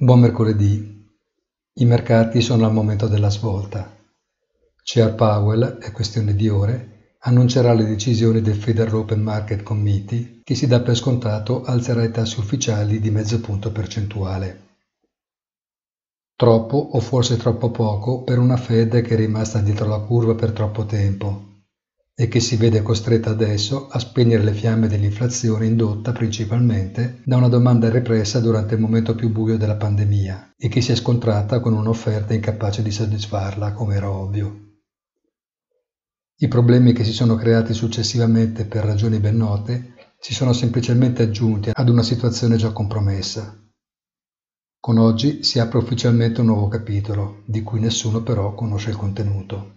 Buon mercoledì. I mercati sono al momento della svolta. Chair Powell, è questione di ore, annuncerà le decisioni del Federal Open Market Committee che si dà per scontato alzerà i tassi ufficiali di mezzo punto percentuale. Troppo o forse troppo poco per una Fed che è rimasta dietro la curva per troppo tempo e che si vede costretta adesso a spegnere le fiamme dell'inflazione indotta principalmente da una domanda repressa durante il momento più buio della pandemia e che si è scontrata con un'offerta incapace di soddisfarla, come era ovvio. I problemi che si sono creati successivamente per ragioni ben note si sono semplicemente aggiunti ad una situazione già compromessa. Con oggi si apre ufficialmente un nuovo capitolo, di cui nessuno però conosce il contenuto.